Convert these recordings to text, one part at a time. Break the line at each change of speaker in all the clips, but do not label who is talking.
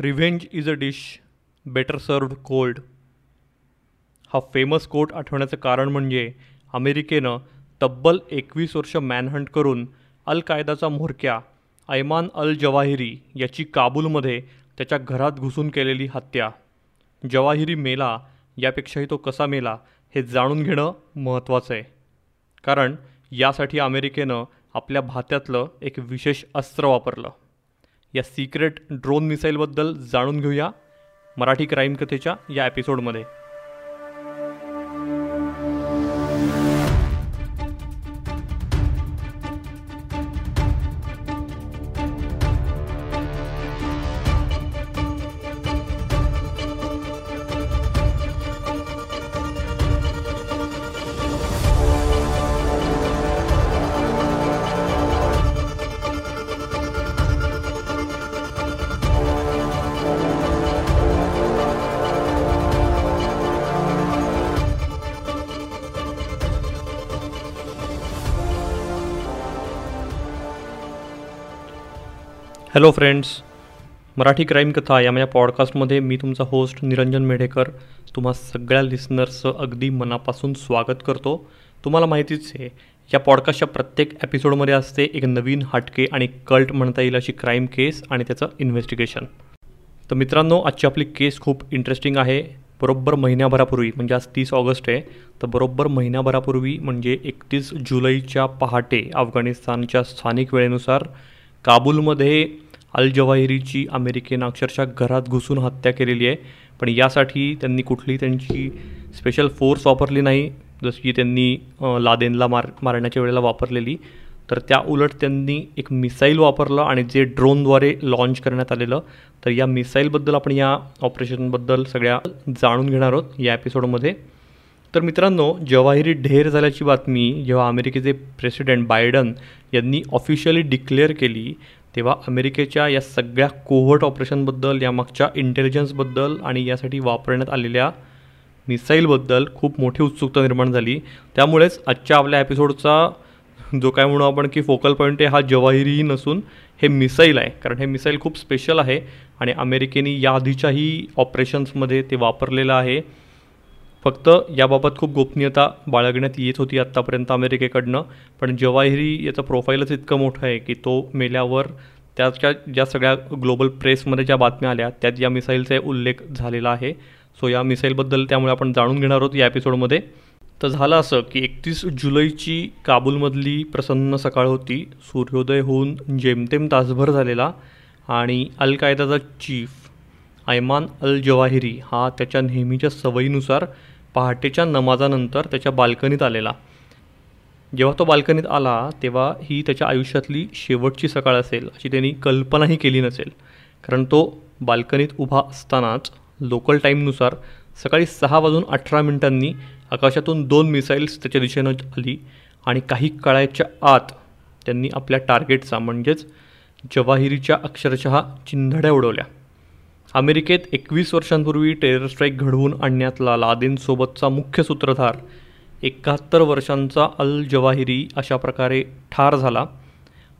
Revenge is a dish better served cold हा famous quote आठवण्याचं कारण म्हणजे अमेरिकेनं तब्बल एकवीस वर्ष मॅनहंट करून अल कायदाचा म्होरक्या ऐमान अल जवाहिरी याची काबूलमध्ये त्याच्या घरात घुसून केलेली हत्या. जवाहिरी मेला यापेक्षाही तो कसा मेला हे जाणून घेणं महत्त्वाचं आहे. कारण यासाठी अमेरिकेनं आपल्या भात्यातलं एक विशेष अस्त्र वापरलं. या सिक्रेट ड्रोन मिसाईलबद्दल जाणून घेऊया मराठी क्राईम कथेच्या या एपिसोडमध्ये हॅलो फ्रेंड्स मराठी क्राईम कथा या माझ्या पॉडकास्टमध्ये मी तुमचा होस्ट निरंजन मेढेकर तुम्हा सगळ्या लिस्नर्सचं अगदी मनापासून स्वागत करतो. तुम्हाला माहितीच आहे या पॉडकास्टच्या प्रत्येक एपिसोडमध्ये असते एक नवीन हटके आणि कल्ट म्हणता येईल अशी क्राईम केस आणि त्याचं इन्व्हेस्टिगेशन तर मित्रांनो आजची आपली केस खूप इंटरेस्टिंग आहे. बरोबर महिन्याभरापूर्वी म्हणजे आज तीस ऑगस्ट आहे तर बरोबर महिन्याभरापूर्वी म्हणजे एकतीस जुलैच्या पहाटे अफगाणिस्तानच्या स्थानिक वेळेनुसार काबूलमध्ये अल जवाहिरीची अमेरिकेनं अक्षरशः घरात घुसून हत्या केलेली आहे. पण यासाठी त्यांनी कुठली त्यांची स्पेशल फोर्स वापरली नाही. जशी की त्यांनी लादेनला मार मारण्याच्या वेळेला वापरलेली. तर त्या उलट त्यांनी एक मिसाईल वापरलं आणि जे ड्रोनद्वारे लॉन्च करण्यात आलेलं. तर या मिसाईलबद्दल आपण या ऑपरेशनबद्दल सगळ्या जाणून घेणार आहोत या एपिसोडमध्ये तर मित्रांनो जवाहिरी ढेर झाल्याची बातमी जेव्हा अमेरिकेचे प्रेसिडेंट बायडन यांनी ऑफिशियली डिक्लेअर केली तेव्हा अमेरिकेच्या या सगळ्या कोव्हर्ट ऑपरेशनबद्दल यामागच्या इंटेलिजन्सबद्दल आणि यासाठी वापरण्यात आलेल्या मिसाईलबद्दल खूप मोठी उत्सुकता निर्माण झाली. त्यामुळेच आजच्या आपल्या एपिसोडचा जो काय म्हणू आपण की फोकल पॉईंट आहे हा जवाहिरीही नसून हे मिसाईल आहे. कारण हे मिसाईल खूप स्पेशल आहे आणि अमेरिकेने या आधीच्याही ऑपरेशन्समध्ये ते वापरलेलं आहे. फक्त याबाबत खूप गोपनीयता बाळगण्यात येत होती आत्तापर्यंत अमेरिकेकडनं. पण जवाहिरी याचं प्रोफाईलच इतकं मोठं आहे की तो मेल्यावर त्याच्या ज्या सगळ्या ग्लोबल प्रेसमध्ये ज्या बातम्या आल्या त्यात या मिसाईलचा उल्लेख झालेला आहे. सो या मिसाईलबद्दल त्यामुळे आपण जाणून घेणार आहोत या एपिसोडमध्ये तर झालं असं की एकतीस जुलैची काबूलमधली प्रसन्न सकाळ होती. सूर्योदय होऊन जेमतेम तासभर झालेला आणि अल कायदाचा चीफ ऐमान अल जवाहिरी हा त्याच्या नेहमीच्या सवयीनुसार पहाटेच्या नमाजानंतर त्याच्या बाल्कनीत आलेला. जेव्हा तो बाल्कनीत आला तेव्हा ही त्याच्या आयुष्यातली शेवटची सकाळ असेल अशी त्यांनी कल्पनाही केली नसेल. कारण तो बाल्कनीत उभा असतानाच लोकल टाईमनुसार सकाळी सहा वाजून अठरा मिनिटांनी आकाशातून दोन मिसाईल्स त्याच्या दिशेनं आली आणि काही काळाच्या आत त्यांनी आपल्या टार्गेटचा म्हणजेच जवाहिरीच्या अक्षरशः चिंधड्या उडवल्या. अमेरिकेत एकवीस वर्षांपूर्वी टेरर स्ट्राईक घडवून आणण्यातला लादेनसोबतचा मुख्य सूत्रधार एकाहत्तर वर्षांचा अल जवाहिरी अशा प्रकारे ठार झाला.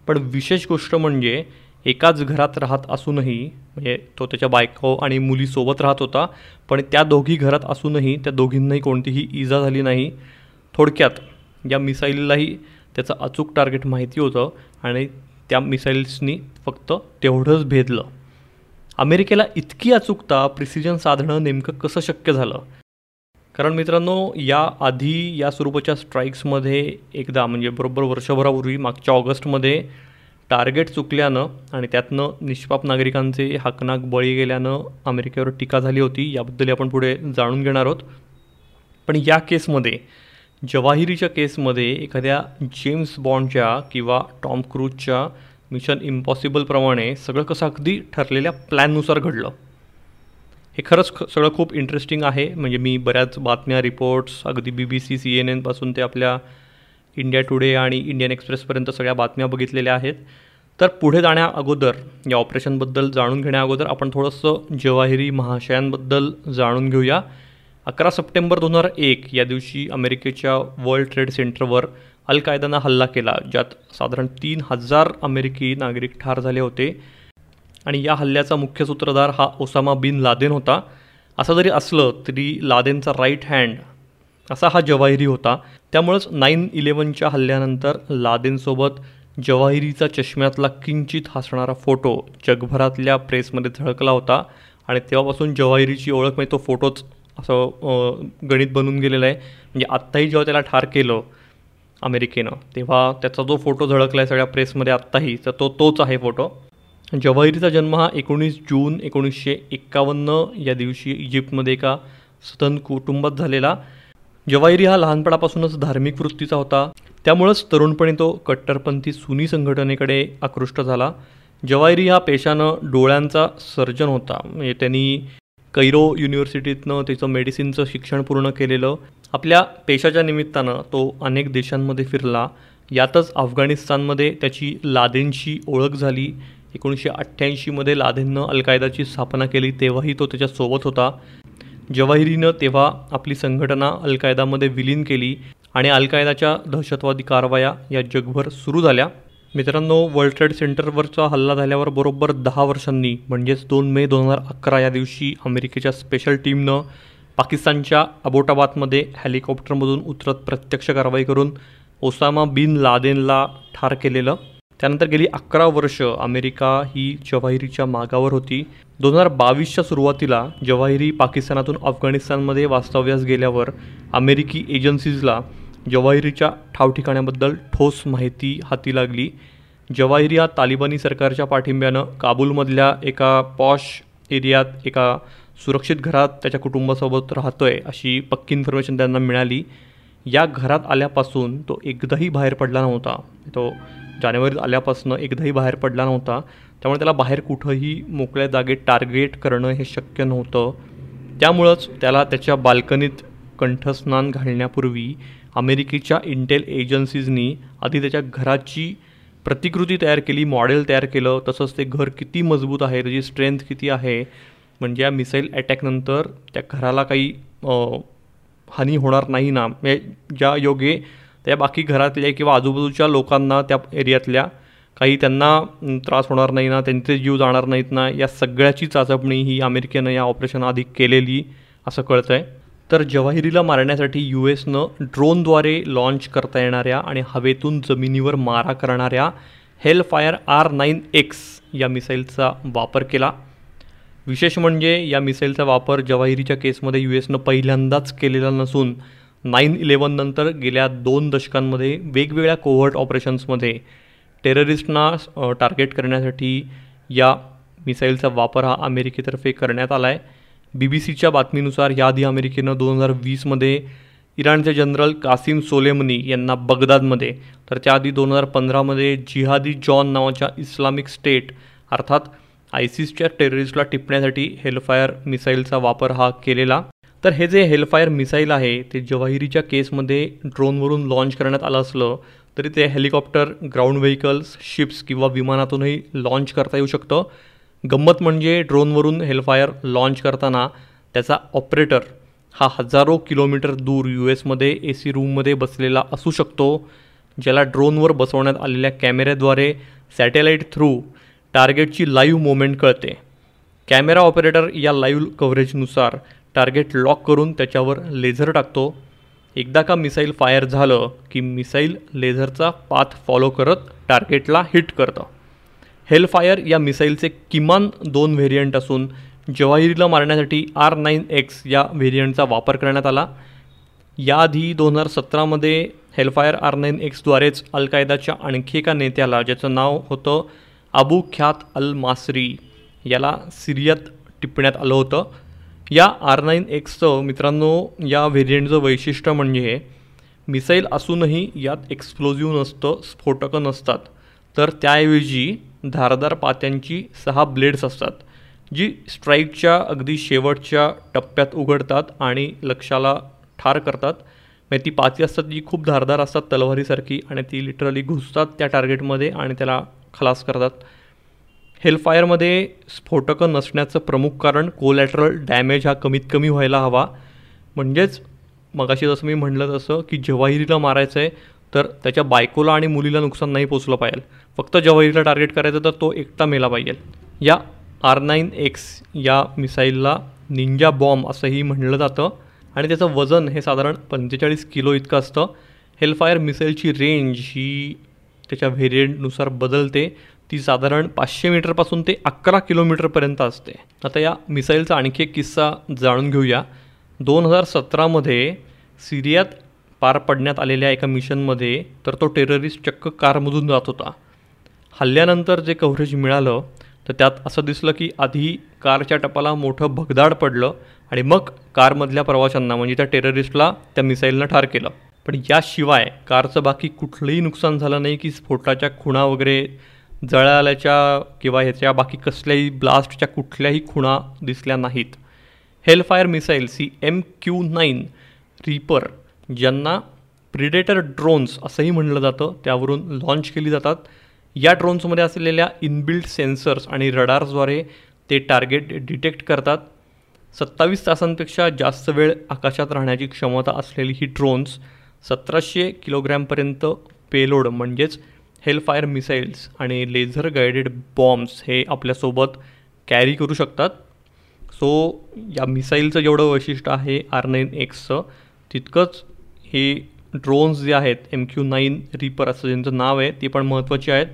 पण विशेष गोष्ट म्हणजे एकाच घरात राहत असूनही म्हणजे तो त्याच्या बायको आणि मुलीसोबत राहत होता पण त्या दोघी घरात असूनही त्या दोघींनाही कोणतीही इजा झाली नाही. थोडक्यात या मिसाईललाही त्याचं अचूक टार्गेट माहिती होतं आणि त्या मिसाईल्सनी फक्त तेवढंच भेदलं. अमेरिकेला इतकी अचूकता प्रिसिजन साधणं नेमकं कसं शक्य झालं? कारण मित्रांनो या आधी या स्वरूपाच्या स्ट्राईक्समध्ये एकदा म्हणजे बरोबर वर्षभरापूर्वी मागच्या ऑगस्टमध्ये टार्गेट चुकल्यानं आणि त्यातनं निष्पाप नागरिकांचे हाकनाक बळी गेल्यानं अमेरिकेवर टीका झाली होती. याबद्दल आपण पुढे जाणून घेणार आहोत. पण या केसमध्ये जवाहिरीच्या केसमध्ये एखाद्या जेम्स बॉन्डच्या किंवा टॉम क्रूजच्या मिशन इम्पॉसिबलप्रमाणे सगळं कसं अगदी ठरलेल्या प्लॅननुसार घडलं. हे खरंच ख सगळं खूप इंटरेस्टिंग आहे. म्हणजे मी बऱ्याच बातम्या रिपोर्ट्स अगदी B B C C N एनपासून ते आपल्या इंडिया टुडे आणि इंडियन एक्सप्रेसपर्यंत सगळ्या बातम्या बघितलेल्या आहेत. तर पुढे जाण्या अगोदर या ऑपरेशनबद्दल जाणून घेण्या अगोदर आपण थोडंसं जवाहिरी महाशयांबद्दल जाणून घेऊया. अकरा सप्टेंबर दोन हजार एक या दिवशी अमेरिकेच्या वर्ल्ड ट्रेड सेंटरवर अल कायदानं हल्ला केला ज्यात साधारण तीन हजार अमेरिकी नागरिक ठार झाले होते. आणि या हल्ल्याचा मुख्य सूत्रधार हा ओसामा बिन लादेन होता. असं जरी असलं तरी लादेनचा राईट हँड असा हा जवाहिरी होता. त्यामुळंच नाईन इलेवनच्या हल्ल्यानंतर लादेनसोबत जवाहिरीचा चष्म्यातला किंचित हसणारा फोटो जगभरातल्या प्रेसमध्ये झळकला होता. आणि तेव्हापासून जवाहिरीची ओळख म्हणजे तो फोटोच असं गणित बनून गेलेलं आहे. म्हणजे आत्ताही जेव्हा त्याला ठार केलं अमेरिकेनं. तेव्हा त्याचा जो फोटो झळकला आहे सगळ्या प्रेसमध्ये आत्ताही तर तो तोच आहे फोटो. जवाहिरीचा जन्म हा एकोणीस जून एकोणीसशे एक्कावन्न या दिवशी इजिप्तमध्ये एका सतन कुटुंबात झालेला. जवाहिरी हा लहानपणापासूनच धार्मिक वृत्तीचा होता. त्यामुळंच तरुणपणी तो कट्टरपंथी सुनी संघटनेकडे आकृष्ट झाला. जवाहिरी हा पेशानं डोळ्यांचा सर्जन होता. म्हणजे त्यांनी कैरो युनिव्हर्सिटीतनं त्याचं मेडिसिनचं शिक्षण पूर्ण केलेलं. आपल्या पेशाच्या निमित्तानं तो अनेक देशांमध्ये फिरला. यातच अफगाणिस्तानमध्ये त्याची लादेनशी ओळख झाली. एकोणीसशे अठ्ठ्याऐंशीमध्ये लादेननं अलकायदाची स्थापना केली तेव्हाही तो त्याच्यासोबत होता. जवाहिरीनं तेव्हा आपली संघटना अलकायदामध्ये विलीन केली आणि अलकायदाच्या दहशतवादी कारवाया या जगभर सुरू झाल्या. मित्रांनो वर्ल्ड ट्रेड सेंटरवरचा हल्ला झाल्यावर बरोबर दहा वर्षांनी म्हणजेच दोन मे दोन हजार अकरा या दिवशी अमेरिकेच्या स्पेशल टीमनं पाकिस्तानच्या अबोटाबादमध्ये हेलिकॉप्टरमधून उतरत प्रत्यक्ष कारवाई करून ओसामा बिन लादेनला ठार केलेलं. त्यानंतर गेली अकरा वर्ष अमेरिका ही जवाहिरीच्या मागावर होती. दोन हजार बावीसच्या सुरुवातीला जवाहिरी पाकिस्तानातून अफगाणिस्तानमध्ये वास्तव्यास गेल्यावर अमेरिकी एजन्सीजला जवाहिरीच्या ठावठिकाण्याबद्दल ठोस माहिती हाती लागली. जवाहिरी हा तालिबानी सरकारच्या पाठिंब्यानं काबूलमधल्या एका पॉश एरियात एका सुरक्षित घरात त्याच्या कुटुंबासोबत राहतो आहे अशी पक्की इन्फॉर्मेशन त्यांना मिळाली. या घरात आल्यापासून तो एकदाही बाहेर पडला नव्हता. तो जानेवारीत आल्यापासून एकदाही बाहेर पडला नव्हता. त्यामुळे त्याला बाहेर कुठंही मोकळ्या जागेत टार्गेट करणं हे शक्य नव्हतं. त्यामुळंच त्याला त्याच्या बाल्कनीत कंठस्नान घालण्यापूर्वी अमेरिकेच्या इंटेल एजन्सीजनी आधी त्याच्या घराची प्रतिकृती तयार केली मॉडेल तयार केलं. तसंच ते घर किती मजबूत आहे त्याची स्ट्रेंथ किती आहे म्हणजे या मिसाईल अटॅकनंतर त्या घराला काही हानी होणार नाही ना. म्हणजे ज्या योगे त्या बाकी घरातल्या किंवा आजूबाजूच्या लोकांना त्या एरियातल्या काही त्यांना त्रास होणार नाही ना त्यांचे जीव जाणार नाहीत ना या सगळ्याची चाचपणी ही अमेरिकेनं या ऑपरेशन आधी केलेली असं कळतं आहे तर जवाहिरीला मारण्यासाठी यू एसनं ड्रोनद्वारे लॉन्च करता येणाऱ्या आणि हवेतून जमिनीवर मारा करणाऱ्या hellfire R nine X या मिसाईलचा वापर केला. विशेष म्हणजे या मिसाईलचा वापर जवाहिरीच्या केसमध्ये यू एसनं पहिल्यांदाच केलेला नसून नाईन इलेवननंतर गेल्या दोन दशकांमध्ये वेगवेगळ्या कोव्हर्ट ऑपरेशन्समध्ये टेररिस्टना टार्गेट करण्यासाठी या मिसाईलचा वापर हा अमेरिकेतर्फे करण्यात आला आहे बी बी सीच्या बातमीनुसार याआधी अमेरिकेनं दोन हजार वीसमध्ये इराणचे जनरल कासिम सोलेमनी यांना बगदादमध्ये तर त्याआधी दोन हजार पंधरामध्ये जिहादी जॉन नावाच्या इस्लामिक स्टेट अर्थात आयसिसच्या टेररिस्टला टिपण्यासाठी हेलफायर मिसाईलचा वापर हा केलेला. तर हे जे हेलफायर मिसाईल आहे ते जवाहिरीच्या केसमध्ये ड्रोनवरून लॉन्च करण्यात आलं असलं तरी ते हेलिकॉप्टर ग्राउंड व्हेकल्स शिप्स किंवा विमानातूनही लॉन्च करता येऊ शकतं. गंमत म्हणजे ड्रोनवरून हेलफायर लॉन्च करताना त्याचा ऑपरेटर हा हजारो किलोमीटर दूर यू एसमध्ये ए सी रूममध्ये बसलेला असू शकतो ज्याला ड्रोनवर बसवण्यात आलेल्या कॅमेऱ्याद्वारे सॅटेलाईट थ्रू टार्गेटची लाईव्ह मोमेंट कळते. कॅमेरा ऑपरेटर या लाईव्ह कव्हरेजनुसार टार्गेट लॉक करून त्याच्यावर लेझर टाकतो. एकदा का मिसाईल फायर झालं की मिसाईल लेझरचा पाथ फॉलो करत टार्गेटला हिट करतं. हेलफायर या मिसाईलचे किमान दोन व्हेरियंट असून जवाहिरीला मारण्यासाठी आर नाईन एक्स या व्हेरियंटचा वापर करण्यात आला. याआधी दोन हजार सतरामध्ये हेलफायर आर नाईन एक्सद्वारेच अल कायदाच्या आणखी एका नेत्याला ज्याचं नाव होतं अबू ख्यात अल मासरी याला सिरियात टिपण्यात आलं होतं. या आर नाईन एक्सचं मित्रांनो या व्हेरियंटचं वैशिष्ट्य म्हणजे मिसाईल असूनही यात एक्सप्लोजिव्ह नसतं स्फोटकं नसतात. तर त्याऐवजी धारदार पात्यांची सहा ब्लेड्स असतात जी स्ट्राईकच्या अगदी शेवटच्या टप्प्यात उघडतात आणि लक्षाला ठार करतात. म्हणजे ती पाती असतात जी खूप धारदार असतात तलवारीसारखी आणि ती लिटरली घुसतात त्या टार्गेटमध्ये आणि त्याला खलास करतात. हेलफायरमध्ये स्फोटकं नसण्याचं प्रमुख कारण कोलॅटरल डॅमेज हा कमीत कमी व्हायला हवा. म्हणजेच मगाशी जसं मी म्हटलं तसं की जवाहिरीला मारायचं आहे तर त्याच्या बायकोला आणि मुलीला नुकसान नाही पोचलं पाहिजे. फक्त जवाहीरला टार्गेट करायचं तर तो एकटा मेला पाहिजे. या आर नाईन एक्स या मिसाईलला निंजा बॉम्ब असंही म्हणलं जातं. आणि त्याचं वजन हे साधारण पंचेचाळीस किलो इतकं असतं. हेलफायर मिसाईलची रेंज ही त्याच्या व्हेरियंटनुसार बदलते. ती साधारण पाचशे मीटरपासून ते अकरा किलोमीटरपर्यंत असते. आता या मिसाईलचा आणखी एक किस्सा जाणून घेऊया. दोन हजार सतरामध्ये सिरियात पार पडण्यात आलेल्या एका मिशनमध्ये तर तो टेररिस्ट चक्क कारमधून जात होता. हल्ल्यानंतर जे कव्हरेज मिळालं तर त्यात असं दिसलं की आधी कारच्या टपाला मोठं भगदाड पडलं आणि मग कारमधल्या प्रवाशांना म्हणजे त्या टेररिस्टला त्या मिसाईलनं ठार केलं. पण याशिवाय कारचं बाकी कुठलंही नुकसान झालं नाही की स्फोटाच्या खुणा वगैरे जळाल्याच्या किंवा ह्याच्या बाकी कसल्याही ब्लास्टच्या कुठल्याही खुणा दिसल्या नाहीत. Hellfire missile C M Q nine reaper ज्यांना प्रिडेटर ड्रोन्स असंही म्हणलं जातं त्यावरून लॉन्च केली जातात. या ड्रोन्समध्ये असलेल्या इनबिल्ट सेन्सर्स आणि रडार्सद्वारे ते टार्गेट डिटेक्ट करतात. सत्तावीस तासांपेक्षा जास्त वेळ आकाशात राहण्याची क्षमता असलेली ही ड्रोन्स सतराशे किलोग्रॅमपर्यंत पेलोड म्हणजेच हेलफायर मिसाईल्स आणि लेझर गायडेड बॉम्ब्स हे आपल्यासोबत कॅरी करू शकतात. सो या मिसाईलचं जेवढं वैशिष्ट्य आहे आर नाईन एक्सचं तितकंच हे ड्रोन्स जे आहेत एम क्यू नाईन रिपर असं ज्यांचं नाव आहे ते पण महत्त्वाचे आहेत.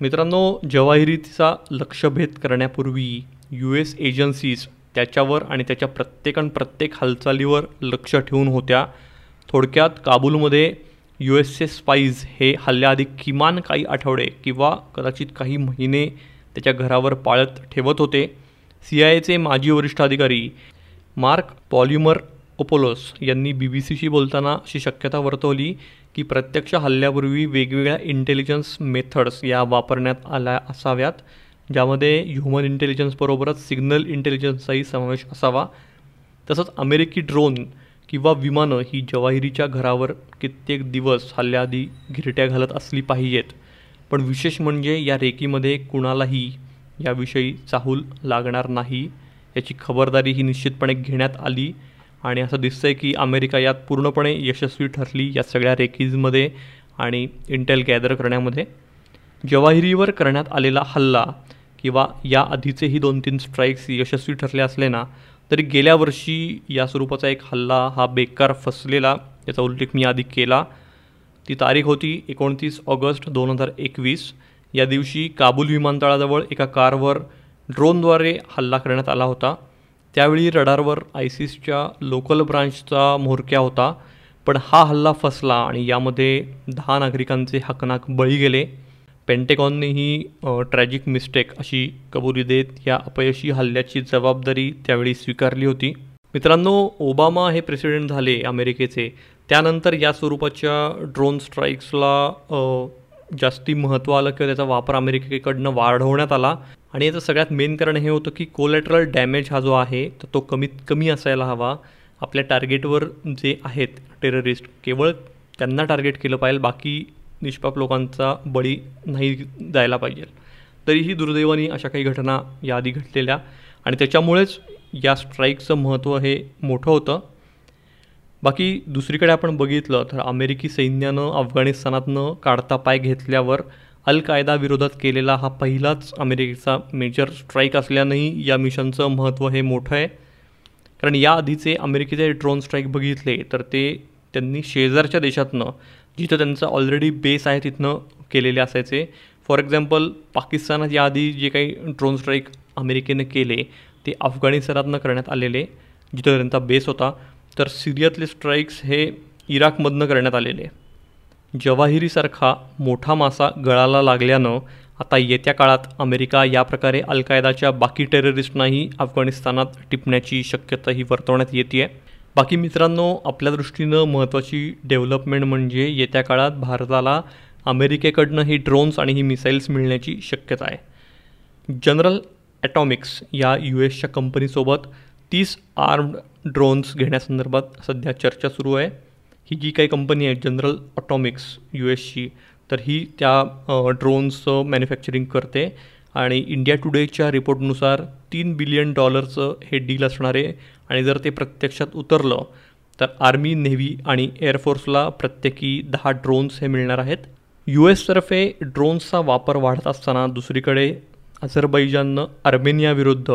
मित्रांनो जवाहिरीचा लक्षभेद करण्यापूर्वी यू एस एजन्सीज त्याच्यावर आणि त्याच्या प्रत्येकान प्रत्येक हालचालीवर लक्ष ठेवून होत्या. थोडक्यात काबूलमध्ये यू एस ए स्पाईज हे हल्ल्याआधी किमान काही आठवडे किंवा कदाचित काही महिने त्याच्या घरावर पाळत ठेवत होते. सी आय एचे माजी वरिष्ठ अधिकारी मार्क पॉल्युमर ओपोलोस यांनी बी बी सीशी बोलताना अशी शक्यता वर्तवली की प्रत्यक्ष हल्ल्यापूर्वी वेगवेगळ्या इंटेलिजन्स मेथड्स या वापरण्यात आल्या असाव्यात ज्यामध्ये ह्युमन इंटेलिजन्सबरोबरच सिग्नल इंटेलिजन्सचाही समावेश असावा. तसंच अमेरिकी ड्रोन किंवा विमानं ही जवाहिरीच्या घरावर कित्येक दिवस हल्ल्याआधी घिरट्या घालत असली पाहिजेत. पण विशेष म्हणजे या रेकीमध्ये कुणालाही याविषयी चाहूल लागणार नाही याची खबरदारी ही निश्चितपणे घेण्यात आली. आणि असं दिसतं आहे की अमेरिका यात पूर्णपणे यशस्वी ठरली या सगळ्या रेकीजमध्ये आणि इंटेल गॅदर करण्यामध्ये. जवाहिरीवर करण्यात आलेला हल्ला किंवा या आधीचेही दोन तीन स्ट्राईक्स यशस्वी ठरले असले ना तरी गेल्या वर्षी या स्वरूपाचा एक हल्ला हा बेकार फसलेला याचा उल्लेख मी आधी केला. ती तारीख होती एकोणतीस ऑगस्ट दोन हजार एकवीस. या दिवशी काबूल विमानतळाजवळ एका कारवर ड्रोनद्वारे हल्ला करण्यात आला होता. त्यावेळी रडारवर आयसिसच्या लोकल ब्रांचचा म्होरक्या होता पण हा हल्ला फसला आणि यामध्ये दहा नागरिकांचे हकनाक बळी गेले. पेंटेकॉनने ही ट्रॅजिक मिस्टेक अशी कबुली देत या अपयशी हल्ल्याची जबाबदारी त्यावेळी स्वीकारली होती. मित्रांनो ओबामा हे प्रेसिडेंट झाले अमेरिकेचे. त्यानंतर या स्वरूपाच्या ड्रोन स्ट्राईक्सला जास्ती महत्त्व आलं किंवा त्याचा वापर अमेरिकेकडनं वाढवण्यात आला. आणि याचं सगळ्यात मेन कारण हे होतं की कोलेट्रल डॅमेज हा जो आहे तर तो कमीत कमी असायला हवा. आपल्या टार्गेटवर जे आहेत टेररिस्ट केवळ त्यांना टार्गेट केलं पाहिजे बाकी निष्पाप लोकांचा बळी नाही जायला पाहिजे. तरीही दुर्दैवाने अशा काही घटना याआधी घडलेल्या. आणि त्याच्यामुळेच या स्ट्राईकचं महत्त्व हे मोठं होतं. बाकी दुसरीकडे आपण बघितलं तर अमेरिकी सैन्यानं अफगाणिस्तानातनं काढता पाय घेतल्यावर अल कायदा विरोधात केलेला हा पहिलाच अमेरिकेचा मेजर स्ट्राईक असल्यानंही या मिशनचं महत्त्व हे मोठं आहे. कारण या आधीचे अमेरिकेचे ड्रोन स्ट्राईक बघितले तर ते त्यांनी शेजारच्या देशातनं जिथं त्यांचं ऑलरेडी बेस आहे तिथनं केलेले असायचे. फॉर एक्झाम्पल पाकिस्तानात याआधी जे काही ड्रोन स्ट्राईक अमेरिकेनं केले ते अफगाणिस्तानातनं करण्यात आलेले जिथं त्यांचा बेस होता. तर सिरियातले स्ट्राईक्स हे इराकमधनं करण्यात आलेले जवाहिरीसारखा मोठा मासा गळाला लागल्यानं आता येत्या काळात अमेरिका या प्रकारे अल कायदाच्या बाकी टेररिस्टनाही अफगाणिस्तानात टिपण्याची शक्यता ही वर्तवण्यात येते आहे बाकी मित्रांनो आपल्या दृष्टीनं महत्त्वाची डेव्हलपमेंट म्हणजे येत्या काळात भारताला अमेरिकेकडनं ही ड्रोन्स आणि ही मिसाईल्स मिळण्याची शक्यता आहे. जनरल ॲटॉमिक्स या यू एसच्या कंपनीसोबत तीस आर्म्ड ड्रोन्स घेण्यासंदर्भात सध्या चर्चा सुरू आहे. ही जी काही कंपनी आहे जनरल ऑटॉमिक्स यू एसची तर ही त्या ड्रोन्सचं मॅन्युफॅक्चरिंग करते आणि इंडिया टुडेच्या रिपोर्टनुसार तीन बिलियन डॉलरचं हे डील असणार आहे. आणि जर ते प्रत्यक्षात उतरलं तर आर्मी नेव्ही आणि एअरफोर्सला प्रत्येकी दहा ड्रोन्स हे मिळणार आहेत. यू एसतर्फे ड्रोन्सचा वापर वाढत असताना दुसरीकडे अझरबैजाननं अर्मेनियाविरुद्ध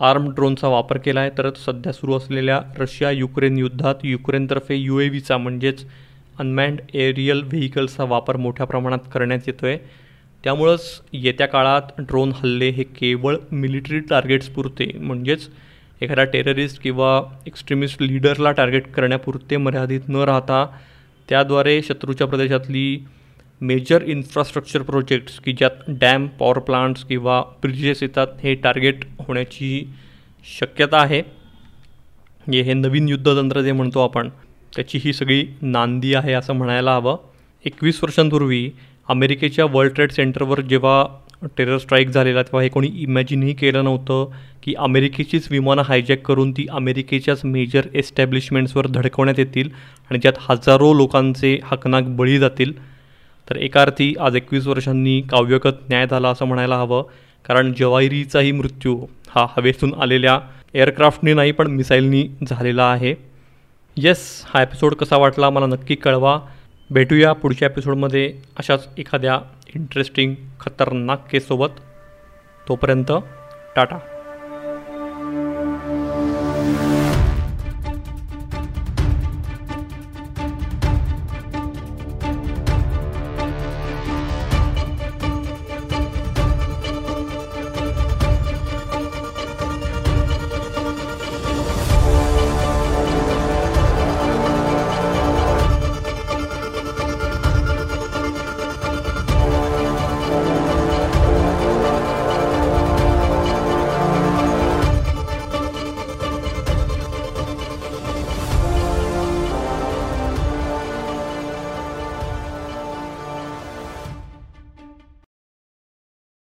आर्म ड्रोनचा वापर केला आहे. तर सध्या सुरू असलेल्या रशिया युक्रेन युद्धात युक्रेनतर्फे यू ए व्हीचा म्हणजेच अनमॅन्ड एरियल व्हेकल्सचा वापर मोठ्या प्रमाणात करण्यात येतो आहे त्यामुळंच येत्या काळात ड्रोन हल्ले हे केवळ मिलिटरी टार्गेट्सपुरते म्हणजेच एखाद्या टेररिस्ट किंवा एक्स्ट्रीमिस्ट लीडरला टार्गेट करण्यापुरते मर्यादित न राहता त्याद्वारे शत्रूच्या प्रदेशातली मेजर इन्फ्रास्ट्रक्चर प्रोजेक्ट्स की ज्यात डॅम पॉवर प्लांट्स किंवा ब्रिजेस येतात हे टार्गेट होण्याची शक्यता आहे. हे हे नवीन युद्धतंत्र जे म्हणतो आपण त्याची ही सगळी नांदी आहे असं म्हणायला हवं. एकवीस वर्षांपूर्वी अमेरिकेच्या वर्ल्ड ट्रेड सेंटरवर जेव्हा टेरर स्ट्राईक झालेला तेव्हा हे कोणी इमॅजिनही केलं नव्हतं की अमेरिकेचीच विमानं हायजॅक करून ती अमेरिकेच्याच मेजर एस्टॅब्लिशमेंट्सवर धडकवण्यात येतील आणि ज्यात हजारो लोकांचे हकनाक बळी जातील. तर एका अर्थी आज एकवीस वर्षांनी काव्यगत न्याय झाला असं म्हणायला हवं. कारण जवाहिरीचाही मृत्यू हा हवेतून आलेल्या एअरक्राफ्टने नाही पण मिसाईलनी झालेला आहे. येस हा एपिसोड कसा वाटला मला नक्की कळवा. भेटूया पुढच्या एपिसोडमध्ये अशाच एखाद्या इंटरेस्टिंग खतरनाक केससोबत तोपर्यंत टाटा.